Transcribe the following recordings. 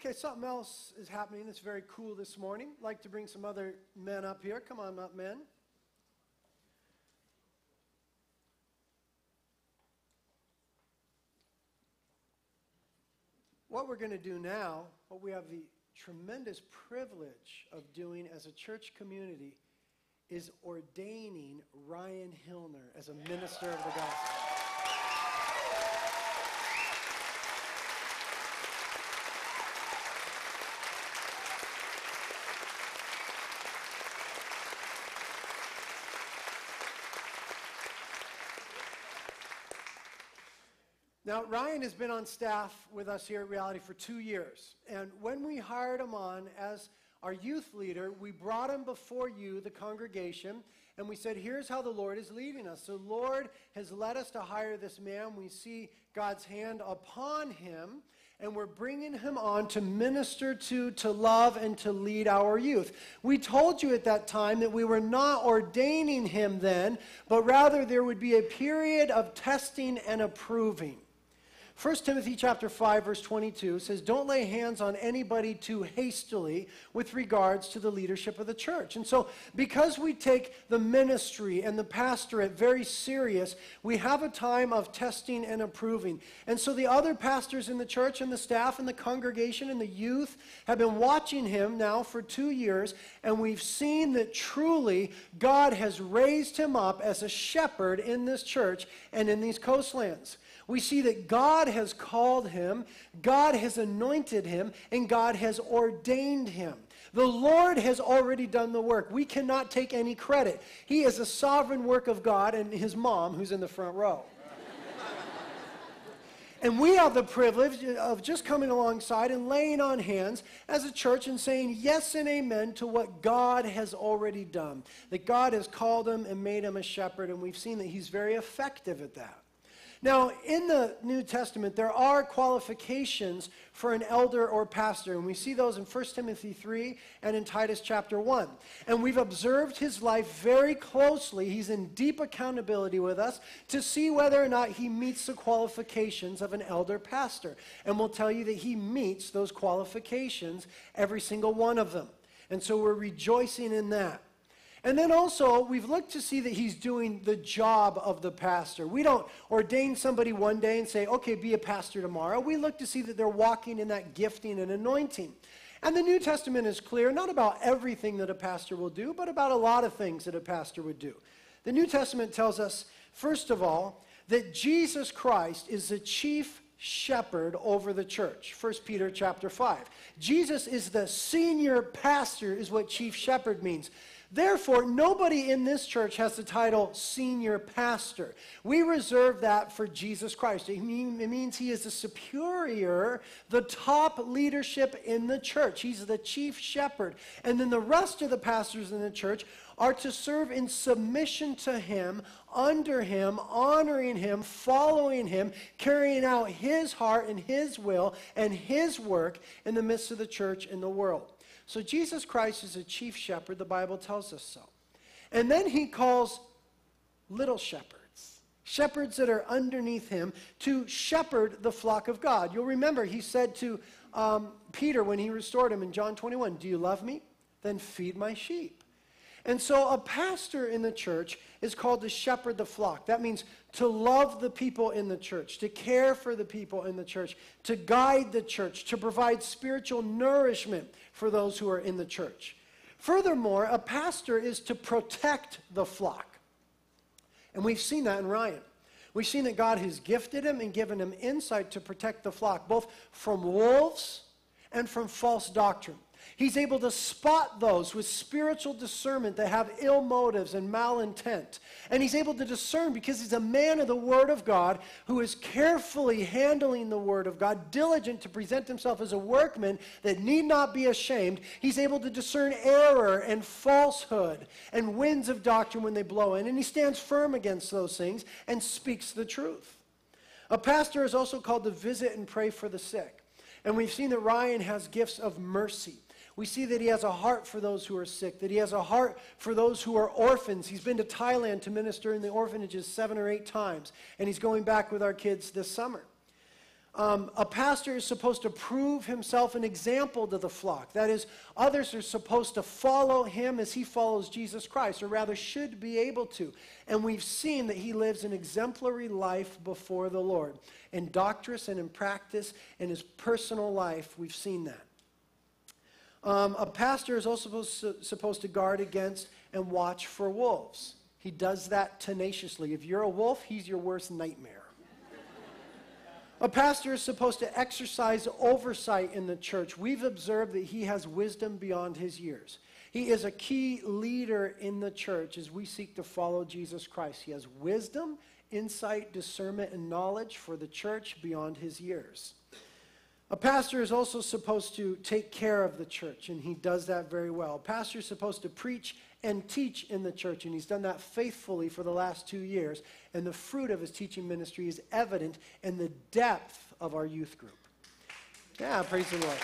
Okay, something else is happening that's very cool this morning. I'd like to bring some other men up here. Come on up, men. What we're going to do now, what we have the tremendous privilege of doing as a church community, is ordaining Ryan Hillner as a minister of the gospel. Now, Ryan has been on staff with us here at Reality for two years. And when we hired him on as our youth leader, we brought him before you, the congregation, and we said, Here's how the Lord is leading us. The Lord has led us to hire this man. We see God's hand upon him, and we're bringing him on to minister to, to love, and to lead our youth. We told you at that time that we were not ordaining him then, but rather there would be a period of testing and approving. 1 Timothy chapter 5 verse 22 says don't lay hands on anybody too hastily with regards to the leadership of the church. And so because we take the ministry and the pastorate very serious, we have a time of testing and approving. And so the other pastors in the church and the staff and the congregation and the youth have been watching him now for 2 years and we've seen that truly God has raised him up as a shepherd in this church and in these coastlands we see that God has called him, God has anointed him, and God has ordained him. The Lord has already done the work. We cannot take any credit. He is a sovereign work of God and his mom, who's in the front row. And we have the privilege of just coming alongside and laying on hands as a church and saying yes and amen to what God has already done. That God has called him and made him a shepherd, and we've seen that he's very effective at that. Now, in the New Testament, there are qualifications for an elder or pastor, and we see those in 1 Timothy 3 and in Titus chapter 1. And we've observed his life very closely. He's in deep accountability with us to see whether or not he meets the qualifications of an elder pastor. And we'll tell you that he meets those qualifications, every single one of them. And so we're rejoicing in that. And then also, we've looked to see that he's doing the job of the pastor. We don't ordain somebody one day and say, okay, be a pastor tomorrow. We look to see that they're walking in that gifting and anointing. And the New Testament is clear, not about everything that a pastor will do, but about a lot of things that a pastor would do. The New Testament tells us, first of all, that Jesus Christ is the chief shepherd over the church 1 peter chapter 5 jesus is the senior pastor is what chief shepherd means Therefore, nobody in this church has the title senior pastor. We reserve that for Jesus Christ. It, mean, it, means he is the superior, the top leadership in the church. He's the chief shepherd. And then the rest of the pastors in the church are to serve in submission to him, under him, honoring him, following him, carrying out his heart and his will and his work in the midst of the church and the world. So Jesus Christ is a chief shepherd. The Bible tells us so. And then he calls little shepherds, shepherds that are underneath him, to shepherd the flock of God. You'll remember he said to um, Peter when he restored him in John 21, Do you love me? Then feed my sheep. And so a pastor in the church is called to shepherd the flock. That means to love the people in the church, to care for the people in the church, to guide the church, to provide spiritual nourishment for those who are in the church. Furthermore, a pastor is to protect the flock. And we've seen that in Ryan. We've seen that God has gifted him and given him insight to protect the flock, both from wolves and from false doctrine. He's able to spot those with spiritual discernment that have ill motives and malintent. And he's able to discern because he's a man of the Word of God who is carefully handling the Word of God, diligent to present himself as a workman that need not be ashamed. He's able to discern error and falsehood and winds of doctrine when they blow in. And he stands firm against those things and speaks the truth. A pastor is also called to visit and pray for the sick. And we've seen that Ryan has gifts of mercy. We see that he has a heart for those who are sick, that he has a heart for those who are orphans. He's been to Thailand to minister in the orphanages seven or eight times, and he's going back with our kids this summer. um, a pastor is supposed to prove himself an example to the flock. That is, others are supposed to follow him as he follows Jesus Christ, or rather, should be able to. And we've seen that he lives an exemplary life before the Lord. In doctrine and in practice, in his personal life, we've seen that. Um, a pastor is also supposed to, supposed to guard against and watch for wolves. He does that tenaciously. If you're a wolf, he's your worst nightmare. A pastor is supposed to exercise oversight in the church. We've observed that he has wisdom beyond his years. He is a key leader in the church as we seek to follow Jesus Christ. He has wisdom, insight, discernment, and knowledge for the church beyond his years. A pastor is also supposed to take care of the church, and he does that very well. A pastor is supposed to preach and teach in the church, and he's done that faithfully for the last two years. And the fruit of his teaching ministry is evident in the depth of our youth group. Yeah, praise the Lord.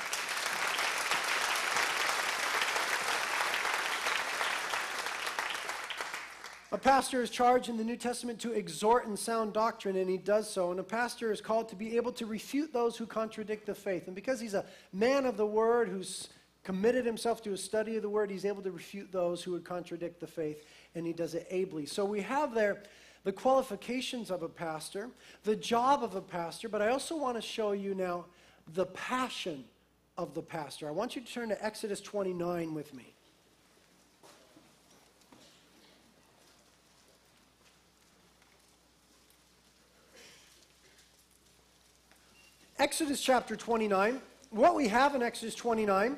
A pastor is charged in the New Testament to exhort and sound doctrine, and he does so. And a pastor is called to be able to refute those who contradict the faith. And because he's a man of the word who's committed himself to a study of the word, he's able to refute those who would contradict the faith, and he does it ably. So we have there the qualifications of a pastor, the job of a pastor, but I also want to show you now the passion of the pastor. I want you to turn to Exodus 29 with me. Exodus chapter 29. What we have in Exodus 29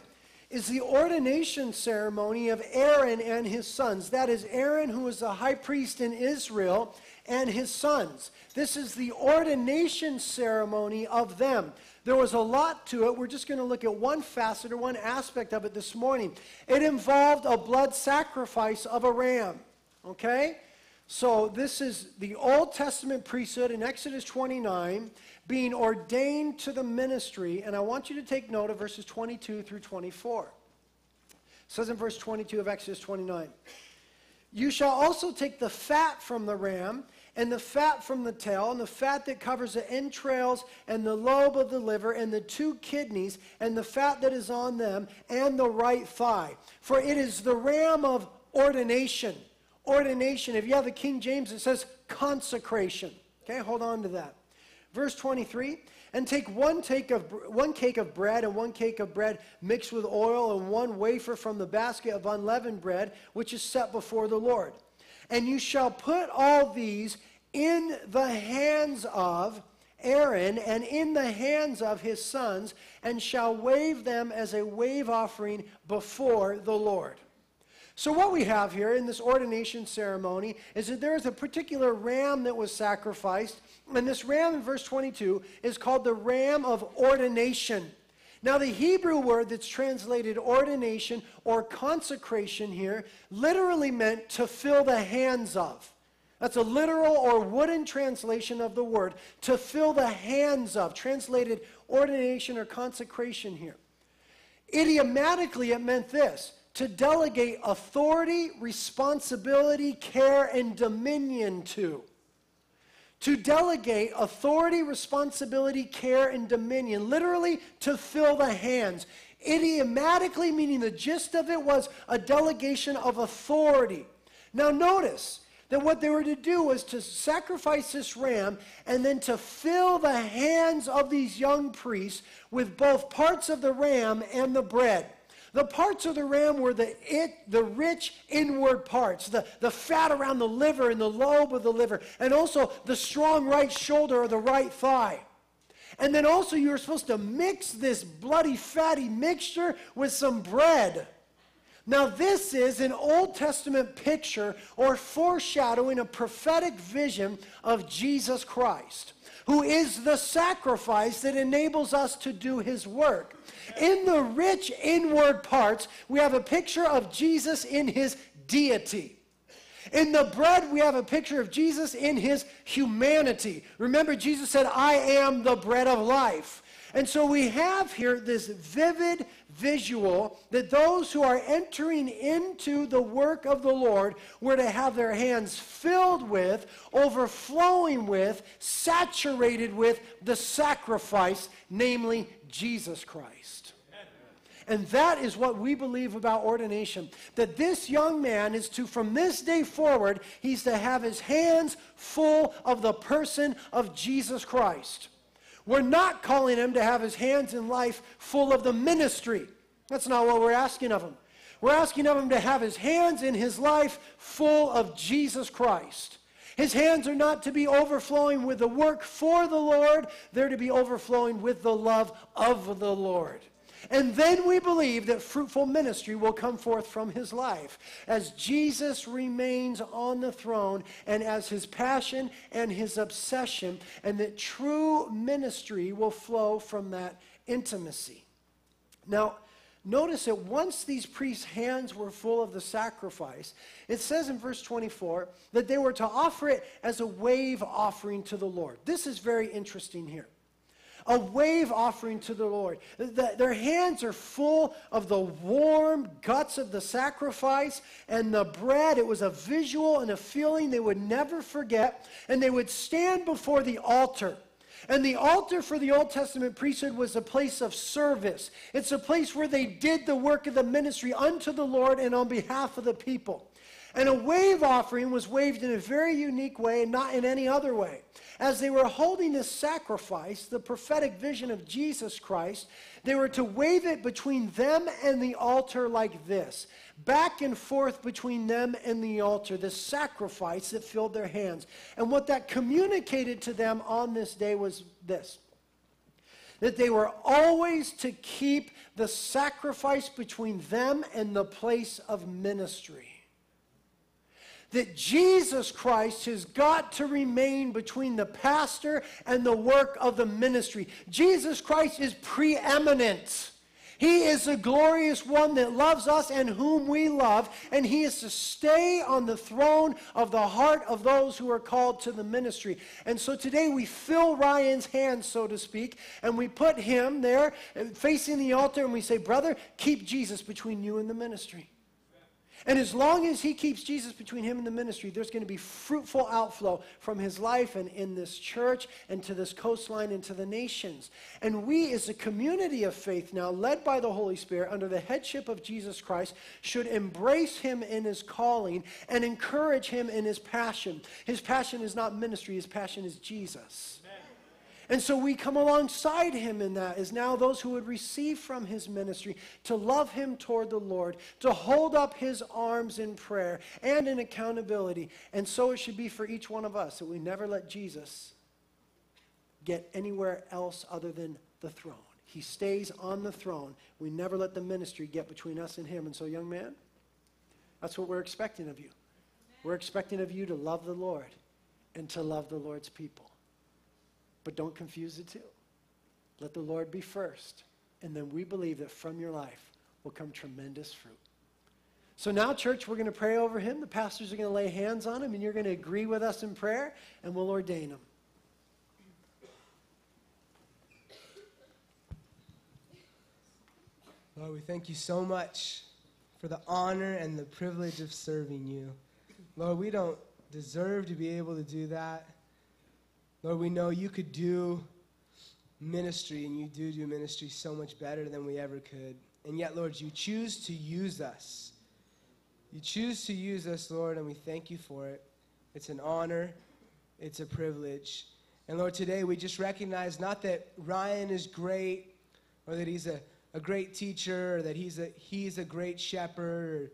is the ordination ceremony of Aaron and his sons. That is, Aaron, who was the high priest in Israel, and his sons. This is the ordination ceremony of them. There was a lot to it. We're just going to look at one facet or one aspect of it this morning. It involved a blood sacrifice of a ram. Okay? So, this is the Old Testament priesthood in Exodus 29 being ordained to the ministry. And I want you to take note of verses 22 through 24. It says in verse 22 of Exodus 29 You shall also take the fat from the ram, and the fat from the tail, and the fat that covers the entrails, and the lobe of the liver, and the two kidneys, and the fat that is on them, and the right thigh. For it is the ram of ordination ordination. If you have the King James, it says consecration. Okay, hold on to that. Verse 23 and take one, take of, one cake of bread and one cake of bread mixed with oil and one wafer from the basket of unleavened bread which is set before the Lord. And you shall put all these in the hands of Aaron and in the hands of his sons, and shall wave them as a wave offering before the Lord. So, what we have here in this ordination ceremony is that there is a particular ram that was sacrificed, and this ram in verse 22 is called the ram of ordination. Now, the Hebrew word that's translated ordination or consecration here literally meant to fill the hands of. That's a literal or wooden translation of the word, to fill the hands of, translated ordination or consecration here. Idiomatically, it meant this to delegate authority, responsibility, care, and dominion to. To delegate authority, responsibility, care, and dominion, literally to fill the hands. Idiomatically, meaning the gist of it was a delegation of authority. Now, notice that what they were to do was to sacrifice this ram and then to fill the hands of these young priests with both parts of the ram and the bread. The parts of the ram were the, it, the rich inward parts, the, the fat around the liver and the lobe of the liver, and also the strong right shoulder or the right thigh. And then also, you were supposed to mix this bloody, fatty mixture with some bread. Now, this is an Old Testament picture or foreshadowing a prophetic vision of Jesus Christ, who is the sacrifice that enables us to do his work. In the rich inward parts, we have a picture of Jesus in his deity. In the bread, we have a picture of Jesus in his humanity. Remember, Jesus said, I am the bread of life. And so we have here this vivid visual that those who are entering into the work of the Lord were to have their hands filled with, overflowing with, saturated with the sacrifice, namely Jesus Christ. And that is what we believe about ordination. That this young man is to, from this day forward, he's to have his hands full of the person of Jesus Christ. We're not calling him to have his hands in life full of the ministry. That's not what we're asking of him. We're asking of him to have his hands in his life full of Jesus Christ. His hands are not to be overflowing with the work for the Lord, they're to be overflowing with the love of the Lord. And then we believe that fruitful ministry will come forth from his life as Jesus remains on the throne and as his passion and his obsession, and that true ministry will flow from that intimacy. Now, notice that once these priests' hands were full of the sacrifice, it says in verse 24 that they were to offer it as a wave offering to the Lord. This is very interesting here a wave offering to the Lord. The, their hands are full of the warm guts of the sacrifice and the bread. It was a visual and a feeling they would never forget. And they would stand before the altar. And the altar for the Old Testament priesthood was a place of service. It's a place where they did the work of the ministry unto the Lord and on behalf of the people. And a wave offering was waved in a very unique way and not in any other way. As they were holding this sacrifice, the prophetic vision of Jesus Christ, they were to wave it between them and the altar like this back and forth between them and the altar, this sacrifice that filled their hands. And what that communicated to them on this day was this that they were always to keep the sacrifice between them and the place of ministry that Jesus Christ has got to remain between the pastor and the work of the ministry. Jesus Christ is preeminent. He is the glorious one that loves us and whom we love, and he is to stay on the throne of the heart of those who are called to the ministry. And so today we fill Ryan's hands, so to speak, and we put him there uh, facing the altar, and we say, Brother, keep Jesus between you and the ministry. And as long as he keeps Jesus between him and the ministry, there's going to be fruitful outflow from his life and in this church and to this coastline and to the nations. And we, as a community of faith now, led by the Holy Spirit under the headship of Jesus Christ, should embrace him in his calling and encourage him in his passion. His passion is not ministry, his passion is Jesus. And so we come alongside him in that as now those who would receive from his ministry to love him toward the Lord, to hold up his arms in prayer and in accountability. And so it should be for each one of us that we never let Jesus get anywhere else other than the throne. He stays on the throne. We never let the ministry get between us and him. And so, young man, that's what we're expecting of you. We're expecting of you to love the Lord and to love the Lord's people. But don't confuse the two. Let the Lord be first. And then we believe that from your life will come tremendous fruit. So now, church, we're going to pray over him. The pastors are going to lay hands on him, and you're going to agree with us in prayer, and we'll ordain him. Lord, we thank you so much for the honor and the privilege of serving you. Lord, we don't deserve to be able to do that. Lord, we know you could do ministry, and you do do ministry so much better than we ever could. And yet, Lord, you choose to use us. You choose to use us, Lord, and we thank you for it. It's an honor, it's a privilege. And Lord, today we just recognize not that Ryan is great or that he's a, a great teacher or that he's a, he's a great shepherd or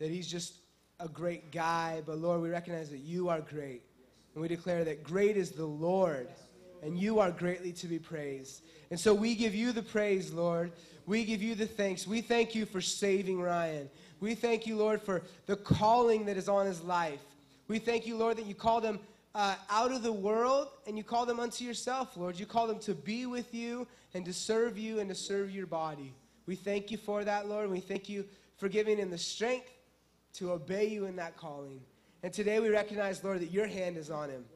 that he's just a great guy, but Lord, we recognize that you are great. And we declare that great is the Lord, and you are greatly to be praised. And so we give you the praise, Lord. We give you the thanks. We thank you for saving Ryan. We thank you, Lord, for the calling that is on his life. We thank you, Lord, that you called him uh, out of the world and you call them unto yourself, Lord. You call them to be with you and to serve you and to serve your body. We thank you for that, Lord. We thank you for giving him the strength to obey you in that calling. And today we recognize, Lord, that your hand is on him.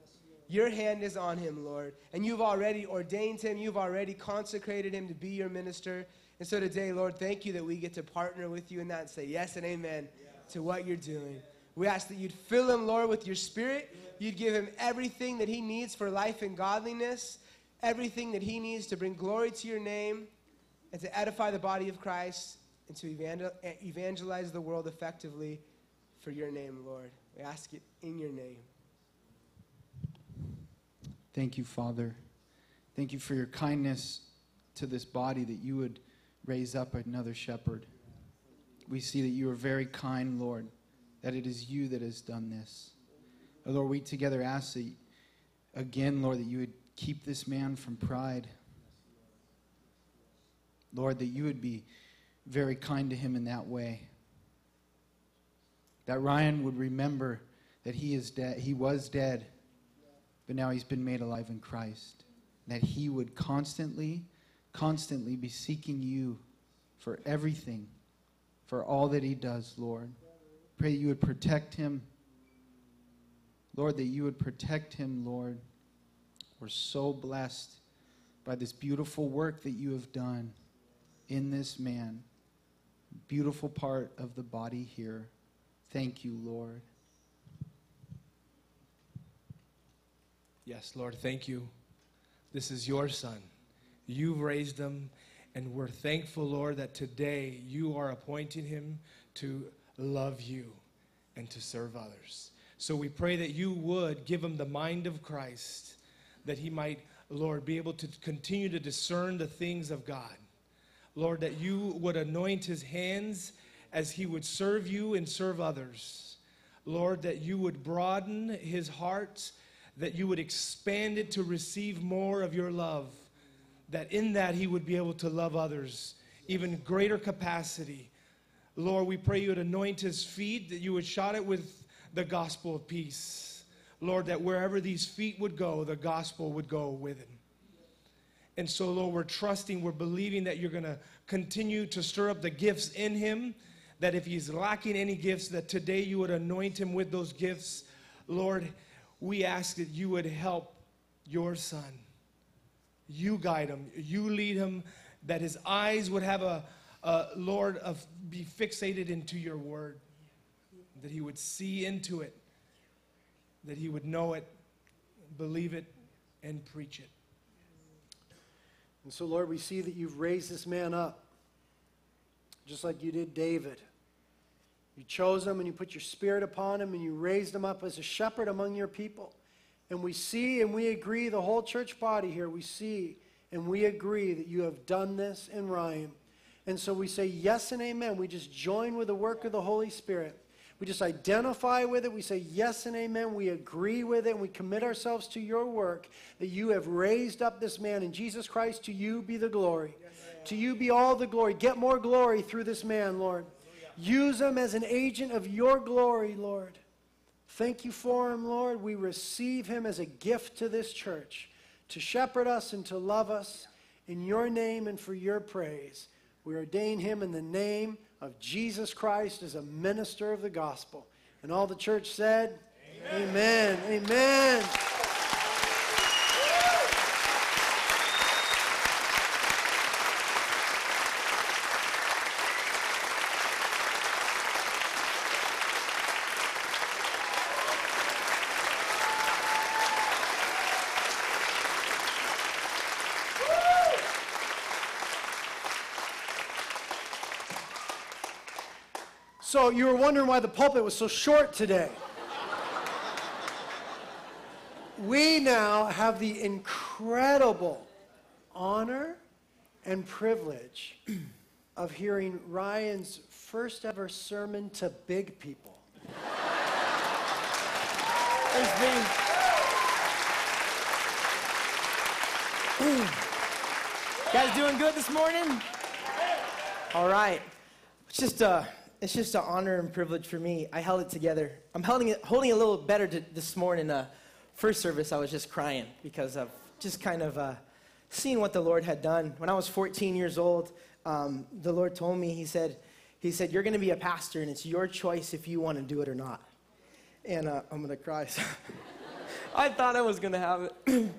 Your hand is on him, Lord. And you've already ordained him, you've already consecrated him to be your minister. And so today, Lord, thank you that we get to partner with you in that and say yes and amen to what you're doing. We ask that you'd fill him, Lord, with your spirit. You'd give him everything that he needs for life and godliness, everything that he needs to bring glory to your name and to edify the body of Christ and to evangelize the world effectively for your name, Lord. We ask it in your name. Thank you, Father. Thank you for your kindness to this body that you would raise up another shepherd. We see that you are very kind, Lord, that it is you that has done this. Lord, we together ask that, again, Lord, that you would keep this man from pride. Lord, that you would be very kind to him in that way. That Ryan would remember that he is dead, he was dead, but now he's been made alive in Christ. That he would constantly, constantly be seeking you for everything, for all that he does, Lord. Pray that you would protect him. Lord, that you would protect him, Lord. We're so blessed by this beautiful work that you have done in this man. Beautiful part of the body here. Thank you, Lord. Yes, Lord, thank you. This is your son. You've raised him, and we're thankful, Lord, that today you are appointing him to love you and to serve others. So we pray that you would give him the mind of Christ, that he might, Lord, be able to continue to discern the things of God. Lord, that you would anoint his hands as he would serve you and serve others. Lord, that you would broaden his heart, that you would expand it to receive more of your love, that in that he would be able to love others, even greater capacity. Lord, we pray you would anoint his feet, that you would shot it with the gospel of peace. Lord, that wherever these feet would go, the gospel would go with him. And so, Lord, we're trusting, we're believing that you're going to continue to stir up the gifts in him. That if he's lacking any gifts, that today you would anoint him with those gifts. Lord, we ask that you would help your son. You guide him, you lead him, that his eyes would have a, a Lord, of, be fixated into your word, that he would see into it, that he would know it, believe it, and preach it. And so, Lord, we see that you've raised this man up, just like you did David. You chose him and you put your spirit upon him and you raised him up as a shepherd among your people. And we see and we agree, the whole church body here, we see and we agree that you have done this in Ryan. And so we say yes and amen. We just join with the work of the Holy Spirit. We just identify with it. We say yes and amen. We agree with it. And we commit ourselves to your work that you have raised up this man in Jesus Christ. To you be the glory. To you be all the glory. Get more glory through this man, Lord. Use him as an agent of your glory, Lord. Thank you for him, Lord. We receive him as a gift to this church to shepherd us and to love us in your name and for your praise. We ordain him in the name of Jesus Christ as a minister of the gospel. And all the church said, Amen. Amen. Amen. So you were wondering why the pulpit was so short today. we now have the incredible honor and privilege of hearing Ryan's first ever sermon to big people. Guys doing good this morning? All right. It's just a, it's just an honor and privilege for me. I held it together. I'm holding it, holding it a little better to, this morning. Uh, first service, I was just crying because of just kind of uh, seeing what the Lord had done. When I was 14 years old, um, the Lord told me, He said, He said, you're going to be a pastor, and it's your choice if you want to do it or not. And uh, I'm going to cry. I thought I was going to have it.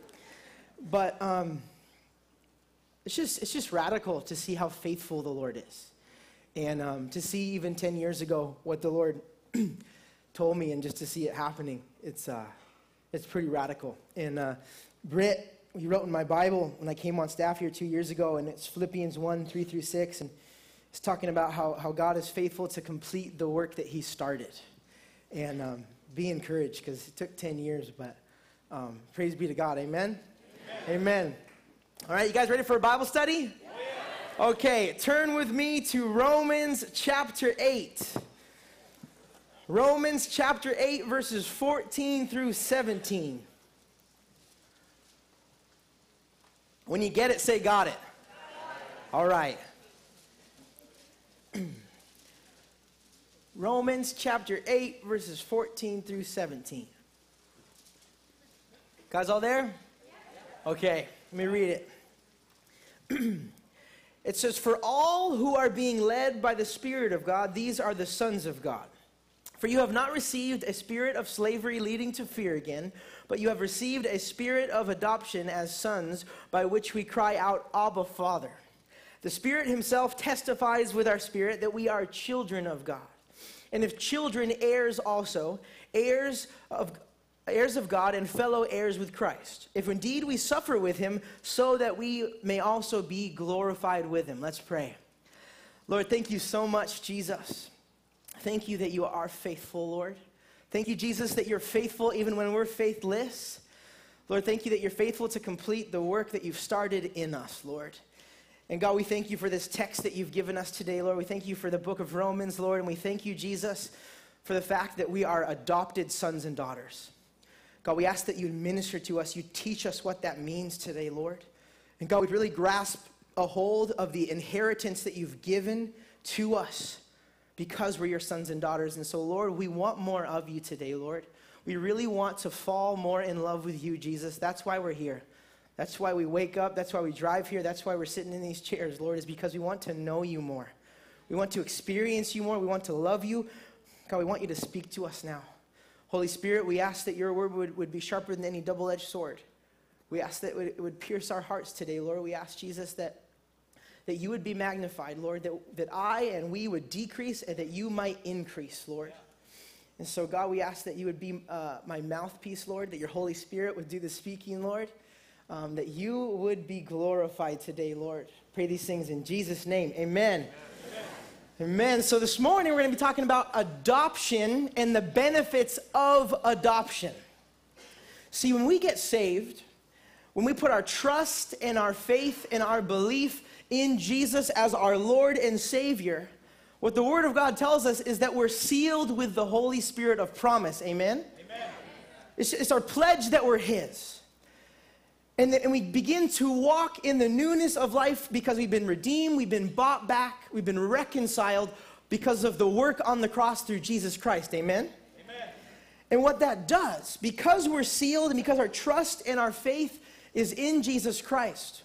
but um, it's, just, it's just radical to see how faithful the Lord is. And um, to see even 10 years ago what the Lord told me and just to see it happening, it's, uh, it's pretty radical. And uh, Britt, he wrote in my Bible when I came on staff here two years ago, and it's Philippians 1 3 through 6. And it's talking about how, how God is faithful to complete the work that he started. And um, be encouraged because it took 10 years, but um, praise be to God. Amen? Amen? Amen. All right, you guys ready for a Bible study? Okay, turn with me to Romans chapter 8. Romans chapter 8, verses 14 through 17. When you get it, say, Got it. All right. Romans chapter 8, verses 14 through 17. Guys, all there? Okay, let me read it. it says, For all who are being led by the Spirit of God, these are the sons of God. For you have not received a spirit of slavery leading to fear again, but you have received a spirit of adoption as sons, by which we cry out, Abba, Father. The Spirit Himself testifies with our spirit that we are children of God. And if children, heirs also, heirs of, heirs of God and fellow heirs with Christ. If indeed we suffer with Him, so that we may also be glorified with Him. Let's pray. Lord, thank you so much, Jesus. Thank you that you are faithful, Lord. Thank you, Jesus, that you're faithful even when we're faithless. Lord, thank you that you're faithful to complete the work that you've started in us, Lord. And God, we thank you for this text that you've given us today, Lord. We thank you for the book of Romans, Lord. And we thank you, Jesus, for the fact that we are adopted sons and daughters. God, we ask that you minister to us, you teach us what that means today, Lord. And God, we'd really grasp a hold of the inheritance that you've given to us because we're your sons and daughters. And so, Lord, we want more of you today, Lord. We really want to fall more in love with you, Jesus. That's why we're here. That's why we wake up. That's why we drive here. That's why we're sitting in these chairs, Lord, is because we want to know you more. We want to experience you more. We want to love you. God, we want you to speak to us now. Holy Spirit, we ask that your word would, would be sharper than any double edged sword. We ask that it would, pierce our hearts today, Lord. We ask, Jesus, that that you would be magnified, Lord, that, that I and we would decrease and that you might increase, Lord. And so, God, we ask that you would be uh, my mouthpiece, Lord, that your Holy Spirit would do the speaking, Lord, um, that you would be glorified today, Lord. Pray these things in Jesus' name. Amen. Amen. Amen. So, this morning we're going to be talking about adoption and the benefits of adoption. See, when we get saved, when we put our trust and our faith and our belief in Jesus as our Lord and Savior, what the Word of God tells us is that we're sealed with the Holy Spirit of promise. Amen? Amen. It's, it's our pledge that we're His. And, and we begin to walk in the newness of life because we've been redeemed, we've been bought back, we've been reconciled because of the work on the cross through Jesus Christ. Amen? Amen. And what that does, because we're sealed and because our trust and our faith is in Jesus Christ,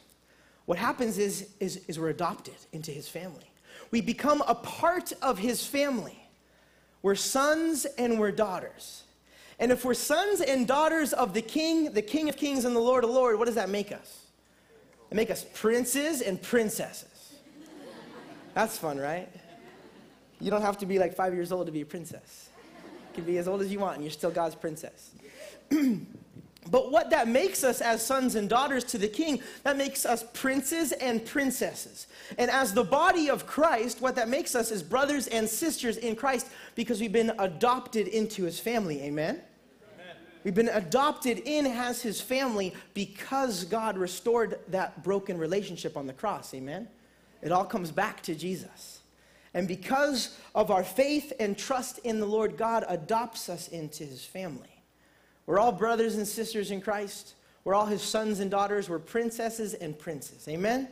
what happens is, is, is we're adopted into his family. We become a part of his family. We're sons and we're daughters. And if we're sons and daughters of the King, the King of Kings and the Lord of Lords, what does that make us? It make us princes and princesses. That's fun, right? You don't have to be like five years old to be a princess. You can be as old as you want and you're still God's princess. But what that makes us as sons and daughters to the king, that makes us princes and princesses. And as the body of Christ, what that makes us is brothers and sisters in Christ because we've been adopted into his family. Amen? Amen? We've been adopted in as his family because God restored that broken relationship on the cross. Amen? It all comes back to Jesus. And because of our faith and trust in the Lord, God adopts us into his family. We're all brothers and sisters in Christ. We're all his sons and daughters. We're princesses and princes. Amen?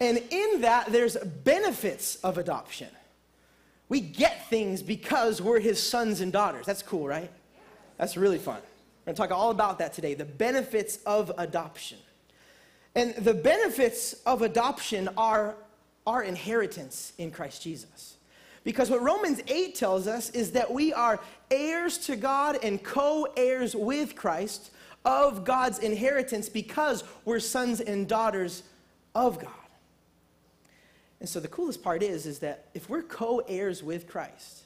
And in that, there's benefits of adoption. We get things because we're his sons and daughters. That's cool, right? That's really fun. We're going to talk all about that today the benefits of adoption. And the benefits of adoption are our inheritance in Christ Jesus. Because what Romans 8 tells us is that we are heirs to God and co heirs with Christ of God's inheritance because we're sons and daughters of God. And so the coolest part is, is that if we're co heirs with Christ,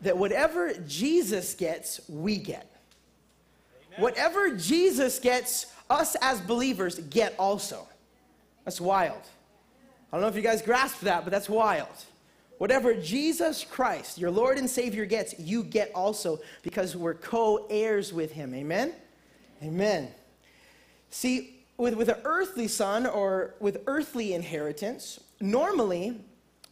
that whatever Jesus gets, we get. Whatever Jesus gets, us as believers get also. That's wild. I don't know if you guys grasp that, but that's wild. Whatever Jesus Christ, your Lord and Savior, gets, you get also because we're co heirs with Him. Amen? Amen. See, with, with an earthly son or with earthly inheritance, normally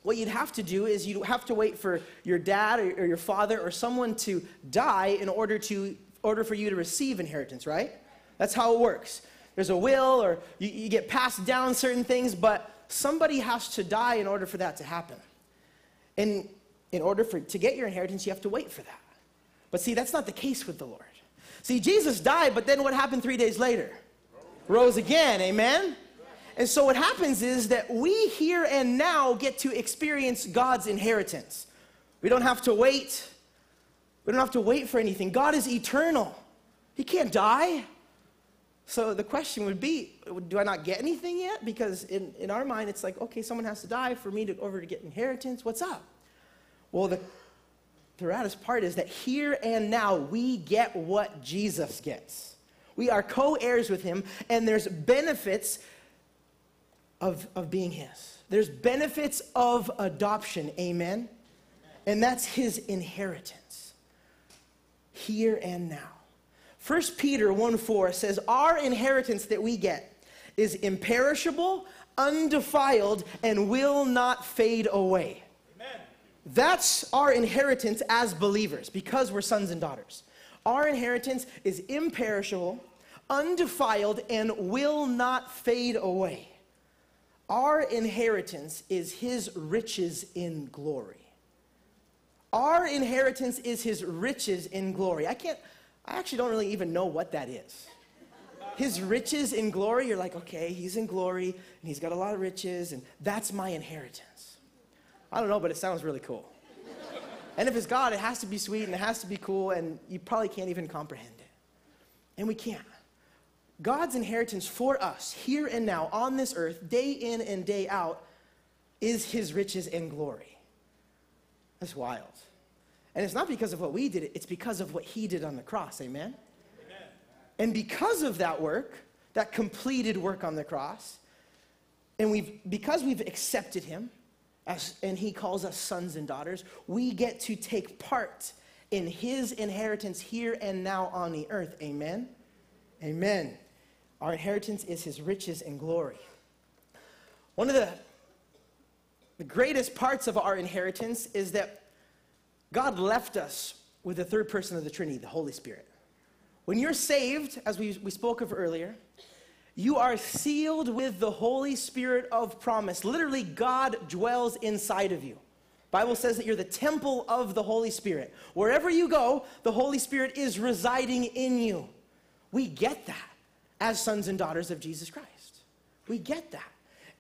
what you'd have to do is you'd have to wait for your dad or, or your father or someone to die in order, to, order for you to receive inheritance, right? That's how it works. There's a will or you, you get passed down certain things, but somebody has to die in order for that to happen. And in order for, to get your inheritance, you have to wait for that. But see, that's not the case with the Lord. See, Jesus died, but then what happened three days later? Rose again, amen? And so what happens is that we here and now get to experience God's inheritance. We don't have to wait. We don't have to wait for anything. God is eternal. He can't die. So the question would be, do I not get anything yet? Because in, in our mind, it's like, okay, someone has to die for me to over to get inheritance. What's up? Well, the, the raddest part is that here and now we get what Jesus gets. We are co-heirs with him, and there's benefits of, of being his. There's benefits of adoption, amen? And that's his inheritance. Here and now. 1 Peter 1 4 says, Our inheritance that we get is imperishable, undefiled, and will not fade away. Amen. That's our inheritance as believers because we're sons and daughters. Our inheritance is imperishable, undefiled, and will not fade away. Our inheritance is his riches in glory. Our inheritance is his riches in glory. I can't, I actually don't really even know what that is. His riches in glory, you're like, okay, he's in glory and he's got a lot of riches, and that's my inheritance. I don't know, but it sounds really cool. And if it's God, it has to be sweet and it has to be cool, and you probably can't even comprehend it. And we can't. God's inheritance for us here and now on this earth, day in and day out, is his riches and glory. That's wild. And it's not because of what we did, it's because of what he did on the cross. Amen? Amen? And because of that work, that completed work on the cross, and we've because we've accepted him, as, and he calls us sons and daughters, we get to take part in his inheritance here and now on the earth. Amen? Amen. Our inheritance is his riches and glory. One of the, the greatest parts of our inheritance is that God left us with the third person of the Trinity, the Holy Spirit. When you're saved, as we, we spoke of earlier, you are sealed with the Holy Spirit of promise. Literally, God dwells inside of you. Bible says that you're the temple of the Holy Spirit. Wherever you go, the Holy Spirit is residing in you. We get that as sons and daughters of Jesus Christ. We get that.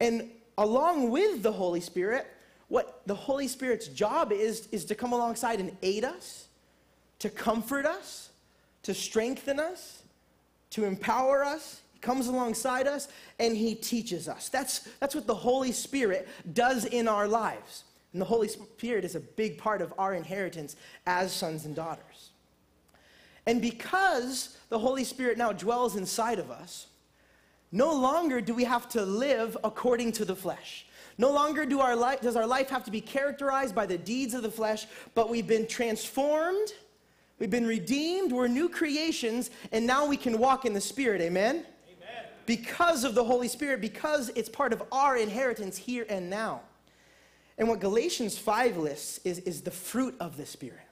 And along with the Holy Spirit, what the Holy Spirit's job is, is to come alongside and aid us, to comfort us, to strengthen us, to empower us. He comes alongside us and he teaches us. That's, that's what the Holy Spirit does in our lives. And the Holy Spirit is a big part of our inheritance as sons and daughters. And because the Holy Spirit now dwells inside of us, no longer do we have to live according to the flesh. No longer do our life, does our life have to be characterized by the deeds of the flesh, but we've been transformed, we've been redeemed, we're new creations, and now we can walk in the Spirit. Amen? Amen. Because of the Holy Spirit, because it's part of our inheritance here and now. And what Galatians 5 lists is, is the fruit of the Spirit,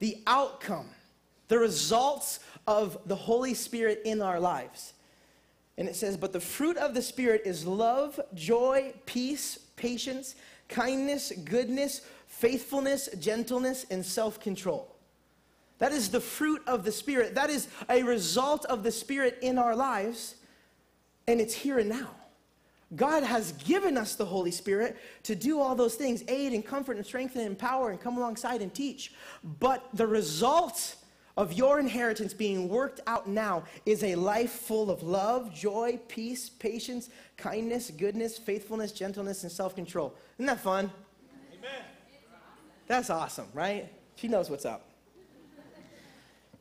the outcome, the results of the Holy Spirit in our lives. And it says, But the fruit of the Spirit is love, joy, peace, patience, kindness, goodness, faithfulness, gentleness, and self control. That is the fruit of the Spirit. That is a result of the Spirit in our lives, and it's here and now. God has given us the Holy Spirit to do all those things aid and comfort and strengthen and empower and come alongside and teach. But the result of your inheritance being worked out now is a life full of love, joy, peace, patience, kindness, goodness, faithfulness, gentleness, and self control. Isn't that fun? Amen. That's awesome, right? She knows what's up.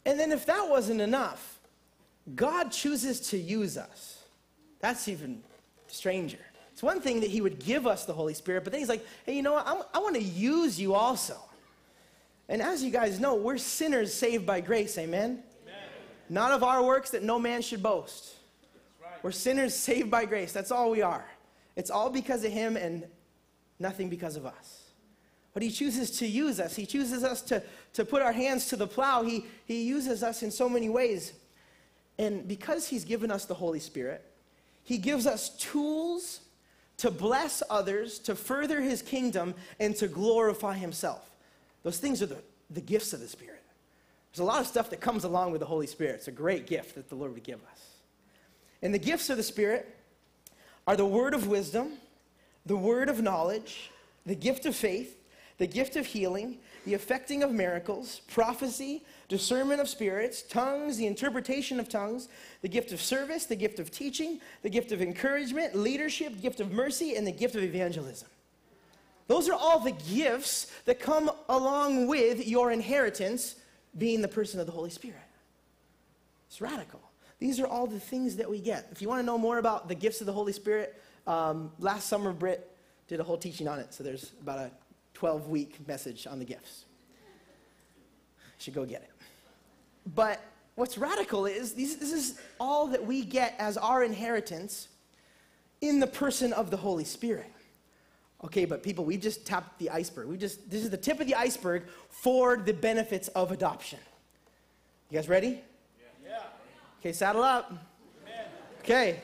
And then, if that wasn't enough, God chooses to use us. That's even stranger. It's one thing that He would give us the Holy Spirit, but then He's like, hey, you know what? I, I want to use you also. And as you guys know, we're sinners saved by grace, amen? amen. Not of our works that no man should boast. Right. We're sinners saved by grace. That's all we are. It's all because of Him and nothing because of us. But He chooses to use us, He chooses us to, to put our hands to the plow. He, he uses us in so many ways. And because He's given us the Holy Spirit, He gives us tools to bless others, to further His kingdom, and to glorify Himself. Those things are the, the gifts of the Spirit. There's a lot of stuff that comes along with the Holy Spirit. It's a great gift that the Lord would give us. And the gifts of the Spirit are the word of wisdom, the word of knowledge, the gift of faith, the gift of healing, the effecting of miracles, prophecy, discernment of spirits, tongues, the interpretation of tongues, the gift of service, the gift of teaching, the gift of encouragement, leadership, gift of mercy, and the gift of evangelism. Those are all the gifts that come along with your inheritance being the person of the Holy Spirit. It's radical. These are all the things that we get. If you want to know more about the gifts of the Holy Spirit, um, last summer Britt did a whole teaching on it. So there's about a 12 week message on the gifts. You should go get it. But what's radical is these, this is all that we get as our inheritance in the person of the Holy Spirit. Okay, but people, we just tapped the iceberg. We just this is the tip of the iceberg for the benefits of adoption. You guys ready? Yeah. Okay, saddle up. Amen. Okay.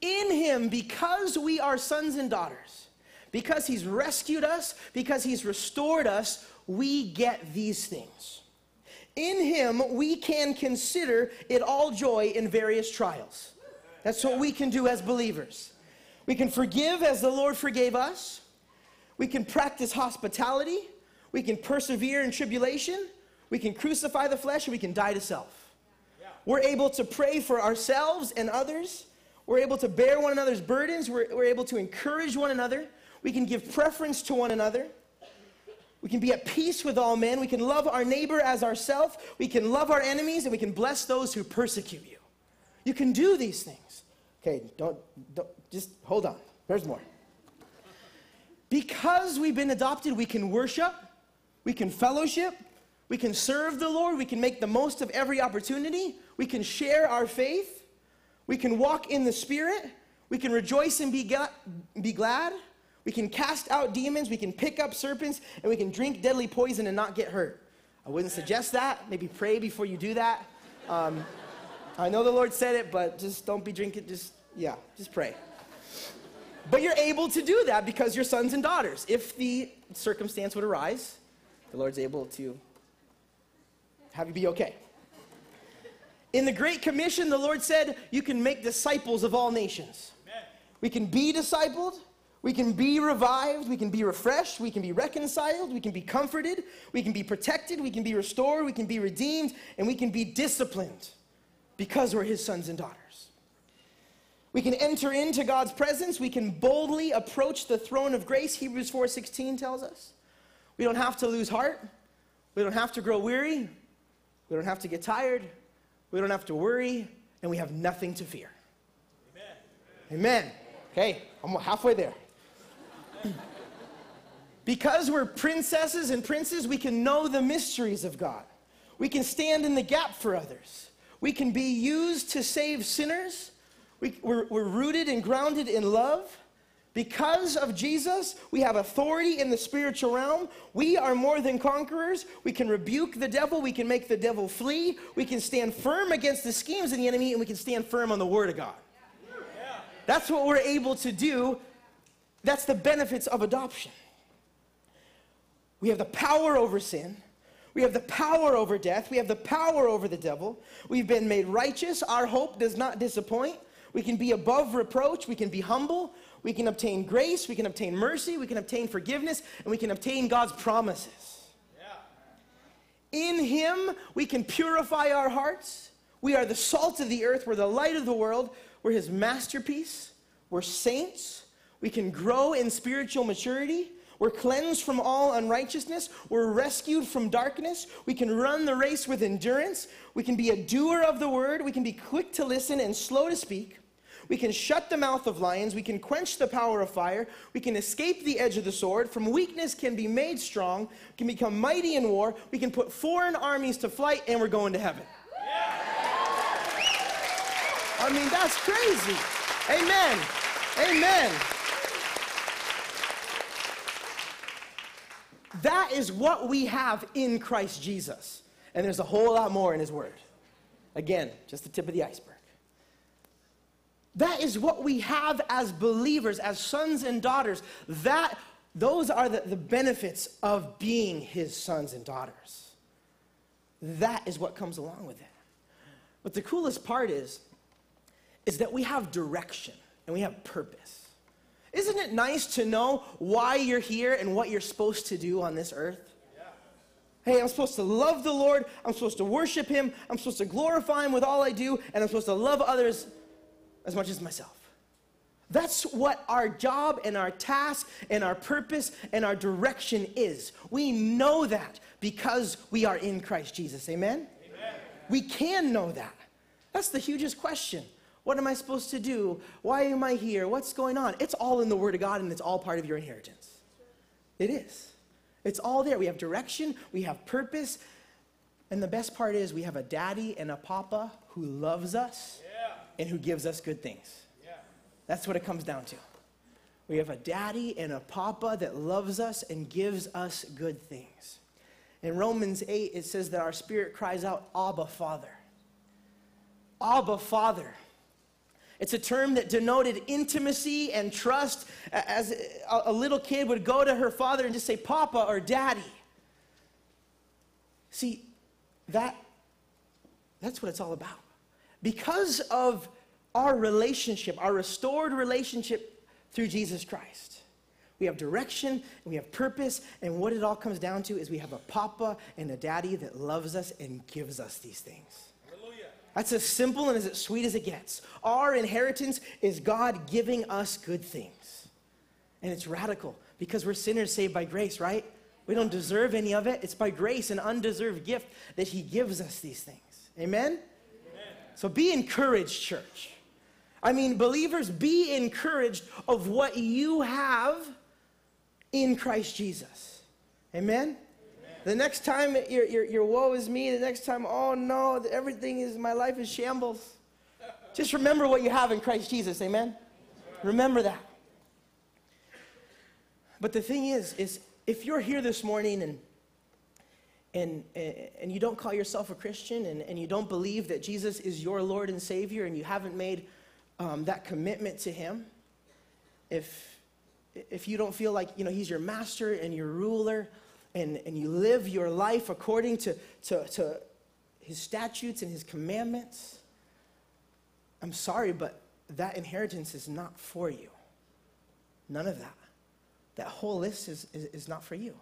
In him, because we are sons and daughters, because he's rescued us, because he's restored us, we get these things. In him, we can consider it all joy in various trials. That's what we can do as believers. We can forgive as the Lord forgave us. We can practice hospitality. We can persevere in tribulation. We can crucify the flesh and we can die to self. Yeah. We're able to pray for ourselves and others. We're able to bear one another's burdens. We're, we're able to encourage one another. We can give preference to one another. We can be at peace with all men. We can love our neighbor as ourselves. We can love our enemies and we can bless those who persecute you. You can do these things. Okay, don't, don't just hold on. There's more. Because we've been adopted, we can worship, we can fellowship, we can serve the Lord, we can make the most of every opportunity, we can share our faith, we can walk in the Spirit, we can rejoice and be, ga- be glad, we can cast out demons, we can pick up serpents, and we can drink deadly poison and not get hurt. I wouldn't suggest that. Maybe pray before you do that. Um, I know the Lord said it, but just don't be drinking, just, yeah, just pray. But you're able to do that because you're sons and daughters. If the circumstance would arise, the Lord's able to have you be okay. In the Great Commission, the Lord said, You can make disciples of all nations. Amen. We can be discipled, we can be revived, we can be refreshed, we can be reconciled, we can be comforted, we can be protected, we can be restored, we can be redeemed, and we can be disciplined because we're His sons and daughters. We can enter into God's presence. We can boldly approach the throne of grace, Hebrews 4:16 tells us. We don't have to lose heart. We don't have to grow weary. We don't have to get tired. We don't have to worry, and we have nothing to fear. Amen. Amen. Okay, I'm halfway there. because we're princesses and princes, we can know the mysteries of God. We can stand in the gap for others. We can be used to save sinners we, we're, we're rooted and grounded in love. Because of Jesus, we have authority in the spiritual realm. We are more than conquerors. We can rebuke the devil. We can make the devil flee. We can stand firm against the schemes of the enemy, and we can stand firm on the word of God. That's what we're able to do. That's the benefits of adoption. We have the power over sin. We have the power over death. We have the power over the devil. We've been made righteous. Our hope does not disappoint. We can be above reproach. We can be humble. We can obtain grace. We can obtain mercy. We can obtain forgiveness. And we can obtain God's promises. In Him, we can purify our hearts. We are the salt of the earth. We're the light of the world. We're His masterpiece. We're saints. We can grow in spiritual maturity. We're cleansed from all unrighteousness. We're rescued from darkness. We can run the race with endurance. We can be a doer of the word. We can be quick to listen and slow to speak. We can shut the mouth of lions. We can quench the power of fire. We can escape the edge of the sword. From weakness can be made strong. We can become mighty in war. We can put foreign armies to flight, and we're going to heaven. I mean, that's crazy. Amen. Amen. That is what we have in Christ Jesus. And there's a whole lot more in His Word. Again, just the tip of the iceberg. That is what we have as believers, as sons and daughters. That, those are the, the benefits of being His sons and daughters. That is what comes along with it. But the coolest part is, is that we have direction and we have purpose. Isn't it nice to know why you're here and what you're supposed to do on this earth? Hey, I'm supposed to love the Lord. I'm supposed to worship Him. I'm supposed to glorify Him with all I do. And I'm supposed to love others as much as myself. That's what our job and our task and our purpose and our direction is. We know that because we are in Christ Jesus. Amen? Amen? We can know that. That's the hugest question. What am I supposed to do? Why am I here? What's going on? It's all in the Word of God and it's all part of your inheritance. It is. It's all there. We have direction, we have purpose, and the best part is we have a daddy and a papa who loves us yeah. And who gives us good things. Yeah. That's what it comes down to. We have a daddy and a papa that loves us and gives us good things. In Romans 8, it says that our spirit cries out, Abba, Father. Abba, Father. It's a term that denoted intimacy and trust, as a little kid would go to her father and just say, Papa or Daddy. See, that, that's what it's all about. Because of our relationship, our restored relationship through Jesus Christ, we have direction and we have purpose, and what it all comes down to is we have a papa and a daddy that loves us and gives us these things. Hallelujah. That's as simple and as sweet as it gets. Our inheritance is God giving us good things. And it's radical because we're sinners saved by grace, right? We don't deserve any of it. It's by grace, an undeserved gift, that He gives us these things. Amen? Amen? So be encouraged, church. I mean, believers, be encouraged of what you have in Christ Jesus. Amen? The next time your, your, your woe is me, the next time, oh no, everything is, my life is shambles. Just remember what you have in Christ Jesus, amen? Remember that. But the thing is, is if you're here this morning and and, and you don't call yourself a Christian and, and you don't believe that Jesus is your Lord and Savior and you haven't made um, that commitment to Him, if, if you don't feel like you know, He's your master and your ruler, and, and you live your life according to, to, to his statutes and his commandments, I'm sorry, but that inheritance is not for you. None of that. That whole list is, is, is not for you.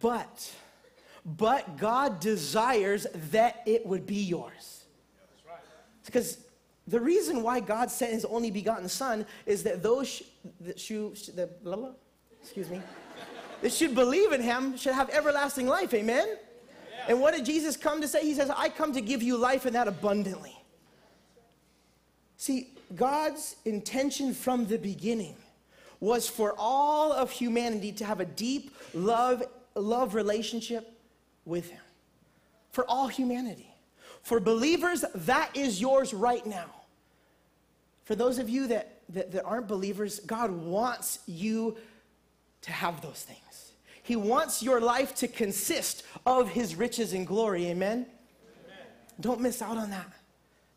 But, but God desires that it would be yours. Because the reason why God sent his only begotten son is that those, sh- that sh- the, blah, blah, excuse me, that should believe in him should have everlasting life. Amen? Yeah. And what did Jesus come to say? He says, I come to give you life and that abundantly. See, God's intention from the beginning was for all of humanity to have a deep love, love relationship with him. For all humanity. For believers, that is yours right now. For those of you that, that, that aren't believers, God wants you to have those things. He wants your life to consist of his riches and glory. Amen? Amen? Don't miss out on that.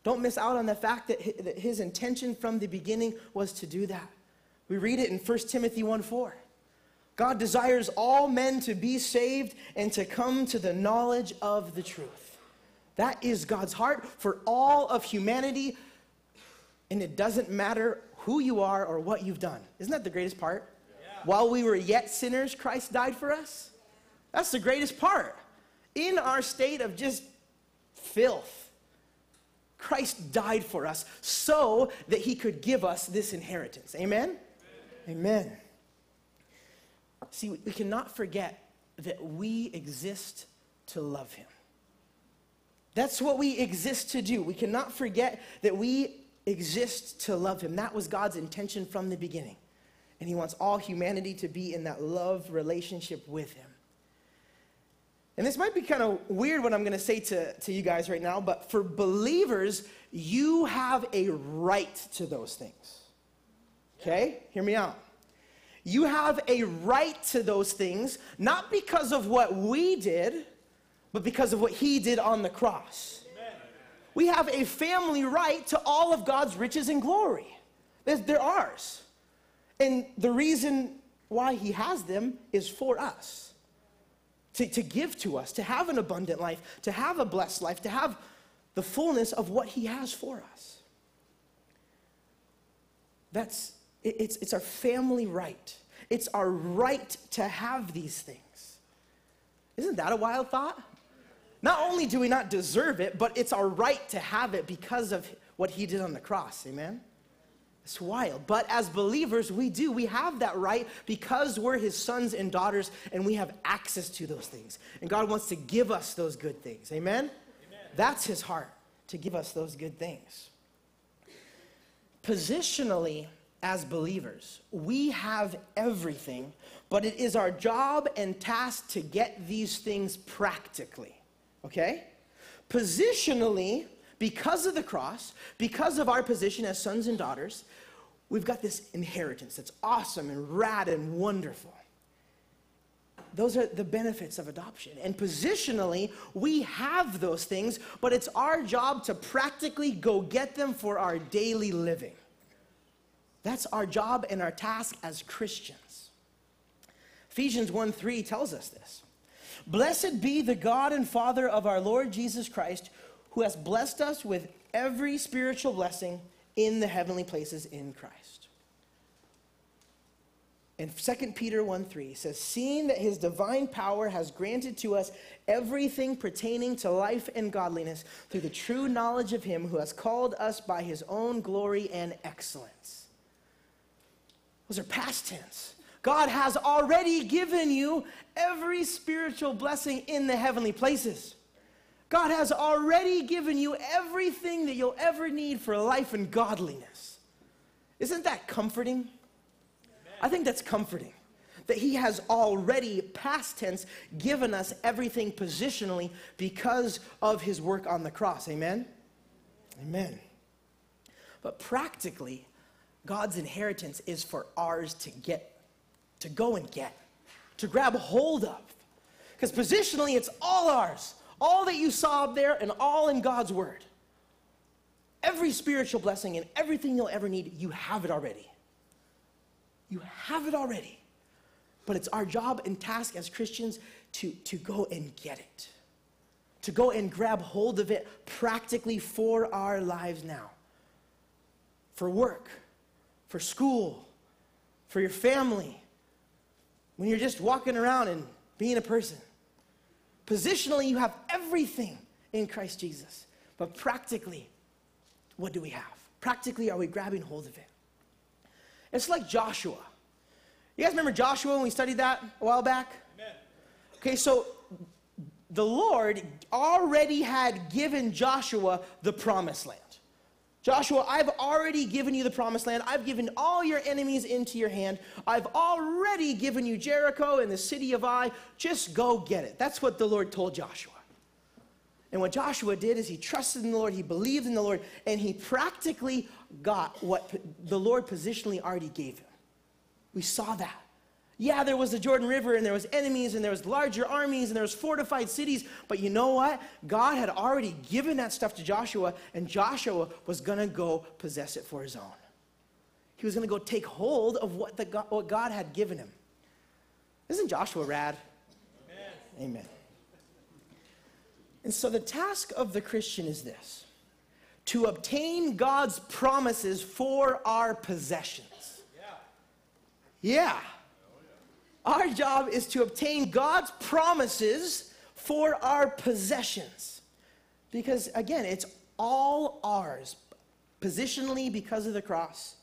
Don't miss out on the fact that his intention from the beginning was to do that. We read it in 1 Timothy 1 4. God desires all men to be saved and to come to the knowledge of the truth. That is God's heart for all of humanity And it doesn't matter who you are or what you've done. Isn't that the greatest part? While we were yet sinners, Christ died for us. That's the greatest part. In our state of just filth, Christ died for us so that he could give us this inheritance. Amen? Amen. Amen. See, we cannot forget that we exist to love him. That's what we exist to do. We cannot forget that we exist to love him. That was God's intention from the beginning. And he wants all humanity to be in that love relationship with him. And this might be kind of weird what I'm going to say to, to you guys right now, but for believers, you have a right to those things. Okay? Hear me out. You have a right to those things, not because of what we did, but because of what he did on the cross. Amen. We have a family right to all of God's riches and glory. They're, ours. And the reason why he has them is for us to, to give to us, to have an abundant life, to have a blessed life, to have the fullness of what he has for us. That's it's, it's our family right. It's our right to have these things. Isn't that a wild thought? Not only do we not deserve it, but it's our right to have it because of what he did on the cross. Amen? It's wild. But as believers, we do. We have that right because we're his sons and daughters and we have access to those things. And God wants to give us those good things. Amen? Amen. That's his heart, to give us those good things. Positionally, as believers, we have everything, but it is our job and task to get these things practically. Okay? Positionally, because of the cross, because of our position as sons and daughters, we've got this inheritance that's awesome and rad and wonderful. Those are the benefits of adoption. And positionally, we have those things, but it's our job to practically go get them for our daily living. That's our job and our task as Christians. Ephesians 1 3 tells us this. Blessed be the God and Father of our Lord Jesus Christ who has blessed us with every spiritual blessing in the heavenly places in Christ. And 2 Peter 1 3 says, Seeing that his divine power has granted to us everything pertaining to life and godliness through the true knowledge of him who has called us by his own glory and excellence. Those are past tense. God has already given you every spiritual blessing in the heavenly places. God has already given you everything that you'll ever need for life and godliness. Isn't that comforting? I think that's comforting. That He has already, past tense, given us everything positionally because of His work on the cross. Amen? Amen. But practically, God's inheritance is for ours to get, to go and get, to grab hold of. Because positionally, it's all ours. All that you saw up there and all in God's word. Every spiritual blessing and everything you'll ever need, you have it already. You have it already. But it's our job and task as Christians to, to go and get it, to go and grab hold of it practically for our lives now. For work, for school, for your family, when you're just walking around and being a person. Positionally, you have everything in Christ Jesus. But practically, what do we have? Practically, are we grabbing hold of it? It's like Joshua. You guys remember Joshua when we studied that a while back? Amen. Okay, so the Lord already had given Joshua the promised land. Joshua, I've already given you the promised land. I've given all your enemies into your hand. I've already given you Jericho and the city of Ai. Just go get it. That's what the Lord told Joshua. And what Joshua did is he trusted in the Lord, he believed in the Lord, and he practically got what the Lord positionally already gave him. We saw that. Yeah, there was the Jordan River and there was enemies and there was larger armies and there was fortified cities, but you know what? God had already given that stuff to Joshua and Joshua was going to go possess it for his own. He was going to go take hold of what, the God, what God had given him. Isn't Joshua rad? Amen. Amen. And so the task of the Christian is this to obtain God's promises for our possessions. Yeah. Yeah. Our job is to obtain God's promises for our possessions. Because again, it's all ours, positionally because of the cross.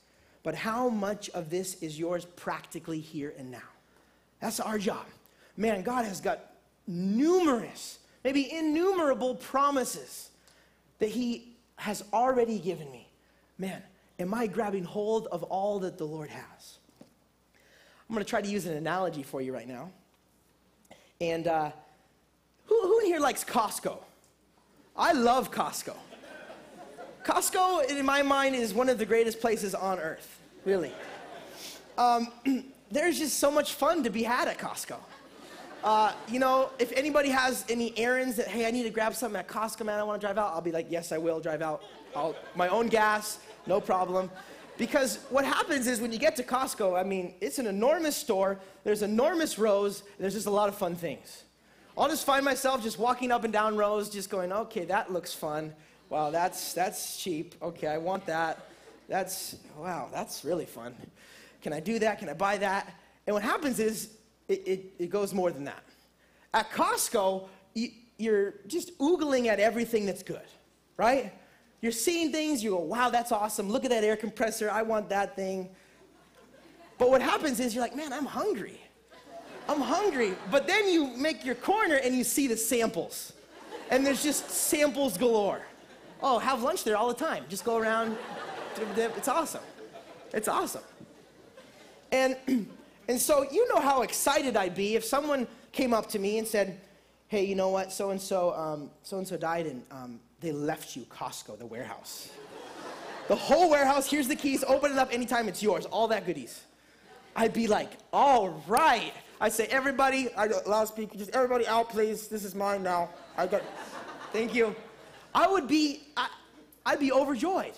But how much of this is yours practically here and now? That's our job. Man, God has got numerous, maybe innumerable promises that He has already given me. Man, am I grabbing hold of all that the Lord has? I'm going to try to use an analogy for you right now. And uh, who, who in here likes Costco? I love Costco. Costco, in my mind, is one of the greatest places on earth, really. Um, there's just so much fun to be had at Costco. Uh, you know, if anybody has any errands that, hey, I need to grab something at Costco, man, I want to drive out, I'll be like, yes, I will drive out. I'll, my own gas, no problem. Because what happens is when you get to Costco, I mean, it's an enormous store, there's enormous rows, there's just a lot of fun things. I'll just find myself just walking up and down rows, just going, okay, that looks fun. Wow, that's, that's cheap. Okay, I want that. That's, wow, that's really fun. Can I do that? Can I buy that? And what happens is it, it, it goes more than that. At Costco, you, you're just oogling at everything that's good, right? You're seeing things, you go, wow, that's awesome. Look at that air compressor. I want that thing. But what happens is you're like, man, I'm hungry. I'm hungry. But then you make your corner and you see the samples. And there's just samples galore. Oh, have lunch there all the time. Just go around. It's awesome. It's awesome. And, and so you know how excited I'd be if someone came up to me and said, hey, you know what, so and so, so and so died, and um, they left you Costco, the warehouse. the whole warehouse. Here's the keys. Open it up anytime. It's yours. All that goodies. I'd be like, all right. I'd say, everybody, I loudspeaker, just everybody out, please. This is mine now. I got. Thank you. I would be, I, I'd be overjoyed.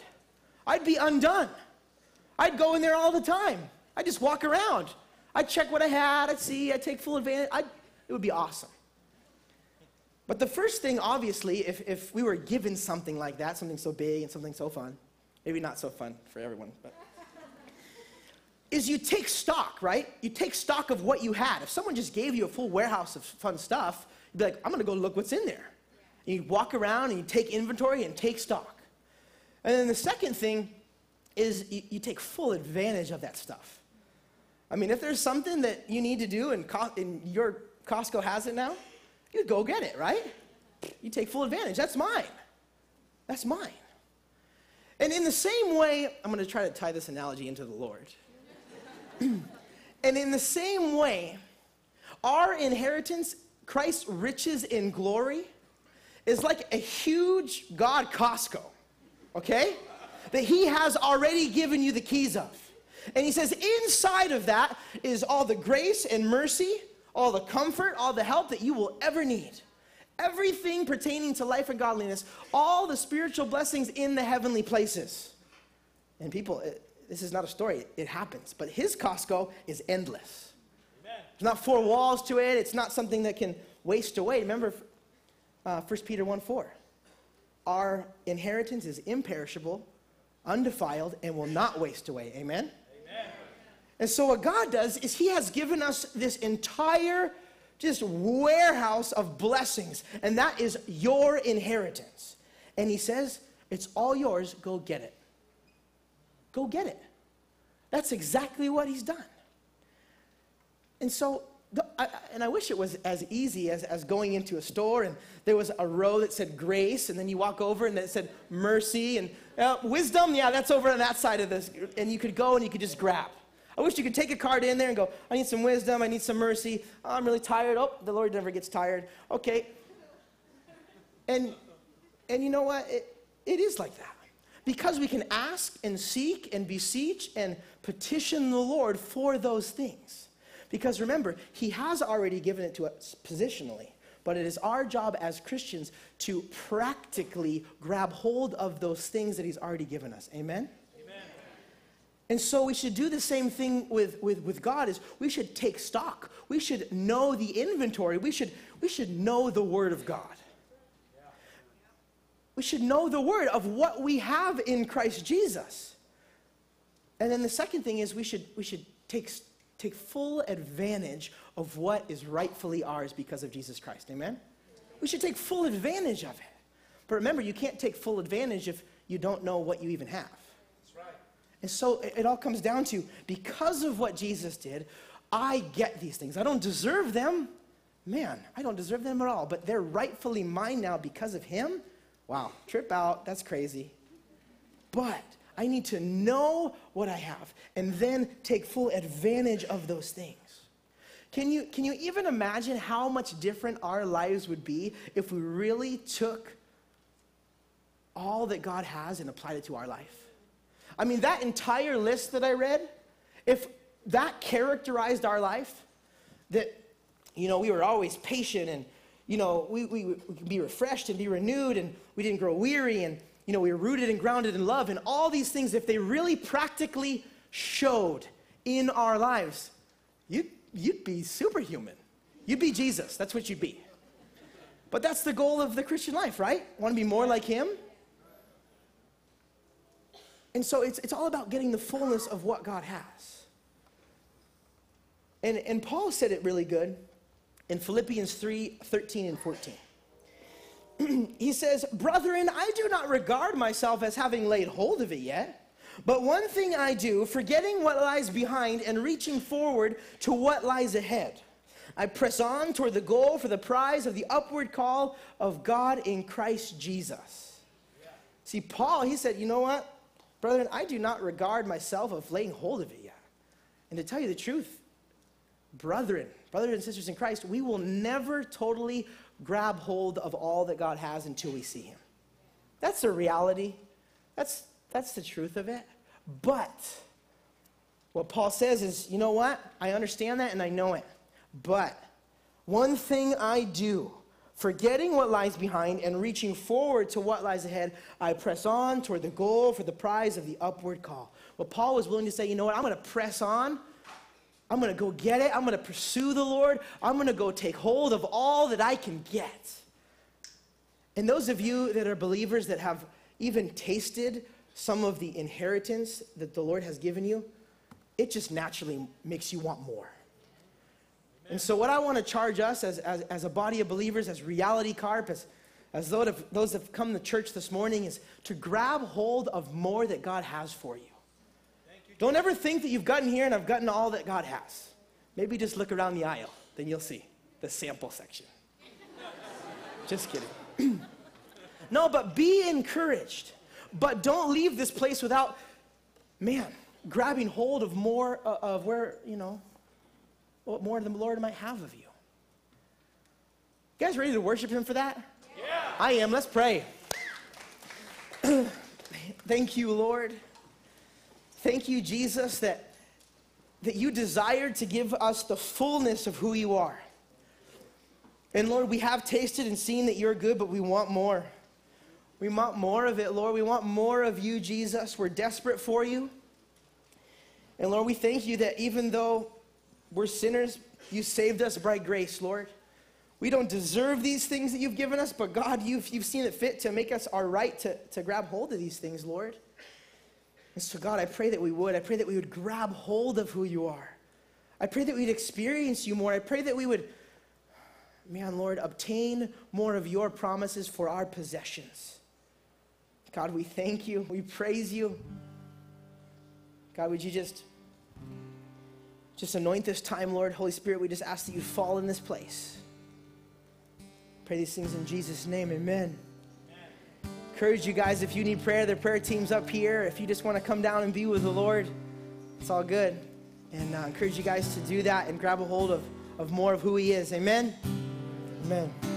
I'd be undone. I'd go in there all the time. I'd just walk around. I'd check what I had. I'd see. I'd take full advantage. I'd, it would be awesome. But the first thing, obviously, if, if we were given something like that, something so big and something so fun, maybe not so fun for everyone, but is you take stock, right? You take stock of what you had. If someone just gave you a full warehouse of fun stuff, you'd be like, I'm gonna go look what's in there. And you walk around and you take inventory and take stock. And then the second thing is you, you take full advantage of that stuff. I mean, if there's something that you need to do and, Co- and your Costco has it now, you go get it, right? You take full advantage. That's mine. That's mine. And in the same way, I'm going to try to tie this analogy into the Lord. and in the same way, our inheritance, Christ's riches in glory, is like a huge God Costco, okay? That He has already given you the keys of. And He says, inside of that is all the grace and mercy, all the comfort, all the help that you will ever need. Everything pertaining to life and godliness, all the spiritual blessings in the heavenly places. And people, it, this is not a story, it happens. But his Costco is endless. Amen. There's not four walls to it, it's not something that can waste away. Remember uh, 1 Peter 1 4. Our inheritance is imperishable, undefiled, and will not waste away. Amen? And so, what God does is He has given us this entire just warehouse of blessings, and that is your inheritance. And He says, It's all yours, go get it. Go get it. That's exactly what He's done. And so, the, I, and I wish it was as easy as, as going into a store and there was a row that said grace, and then you walk over and it said mercy and uh, wisdom. Yeah, that's over on that side of this. And you could go and you could just grab. I wish you could take a card in there and go, I need some wisdom, I need some mercy. Oh, I'm really tired. Oh, the Lord never gets tired. Okay. And, and you know what? It, it is like that. Because we can ask and seek and beseech and petition the Lord for those things. Because remember, He has already given it to us positionally, but it is our job as Christians to practically grab hold of those things that He's already given us. Amen? And so we should do the same thing with, with, with God is we should take stock. We should know the inventory. We should, we should know the Word of God. we should know the word of what we have in Christ Jesus. And then the second thing is we should, we should take, take full advantage of what is rightfully ours because of Jesus Christ. Amen? We should take full advantage of it. But remember, you can't take full advantage if you don't know what you even have. And so it, all comes down to because of what Jesus did, I get these things. I don't deserve them. Man, I don't deserve them at all, but they're rightfully mine now because of him. Wow, trip out. That's crazy. But I need to know what I have and then take full advantage of those things. Can you, can you even imagine how much different our lives would be if we really took all that God has and applied it to our life? I mean, that entire list that I read, if that characterized our life, that, you know, we were always patient and, you know, we, we, we could be refreshed and be renewed and we didn't grow weary and, you know, we were rooted and grounded in love and all these things, if they really practically showed in our lives, you'd, you'd be superhuman. You'd be Jesus. That's what you'd be. But that's the goal of the Christian life, right? Want to be more like Him? And so it's, it's all about getting the fullness of what God has. And, and Paul said it really good in Philippians 3 13 and 14. he says, Brethren, I do not regard myself as having laid hold of it yet. But one thing I do, forgetting what lies behind and reaching forward to what lies ahead. I press on toward the goal for the prize of the upward call of God in Christ Jesus. See, Paul, he said, You know what? Brethren, I do not regard myself of laying hold of it yet. And to tell you the truth, brethren, brothers and sisters in Christ, we will never totally grab hold of all that God has until we see Him. That's the reality. That's, that's the truth of it. But what Paul says is, you know what? I understand that and I know it. But one thing I do, Forgetting what lies behind and reaching forward to what lies ahead, I press on toward the goal for the prize of the upward call. Well, Paul was willing to say, you know what, I'm going to press on. I'm going to go get it. I'm going to pursue the Lord. I'm going to go take hold of all that I can get. And those of you that are believers that have even tasted some of the inheritance that the Lord has given you, it just naturally makes you want more. And so, what I want to charge us as, as, as a body of believers, as Reality Carp, as, as those, of, those that have come to church this morning, is to grab hold of more that God has for you. you Don't ever think that you've gotten here and I've gotten all that God has. Maybe just look around the aisle, then you'll see the sample section. just kidding. no, but be encouraged. But don't leave this place without, man, grabbing hold of more uh, of where, you know, what more than the Lord might have of you. You guys ready to worship Him for that? Yeah. I am. Let's pray. Thank you, Lord. Thank you, Jesus, that, that you desired to give us the fullness of who you are. And Lord, we have tasted and seen that you're good, but we want more. We want more of it, Lord. We want more of you, Jesus. We're desperate for you. And Lord, we thank you that even though we're sinners. You saved us by grace, Lord. We don't deserve these things that you've given us, but God, you've, you've seen it fit to make us our right to, to grab hold of these things, Lord. And so, God, I pray that we would. I pray that we would grab hold of who you are. I pray that we'd experience you more. I pray that we would, man, Lord, obtain more of your promises for our possessions. God, we thank you. We praise you. God, would you just just anoint this time, Lord. Holy Spirit, we just ask that you fall in this place. Pray these things in Jesus' name. Amen. Amen. Encourage you guys if you need prayer, the prayer team's up here. If you just want to come down and be with the Lord, it's all good. And uh, encourage you guys to do that and grab a hold of, of more of who He is. Amen. Amen.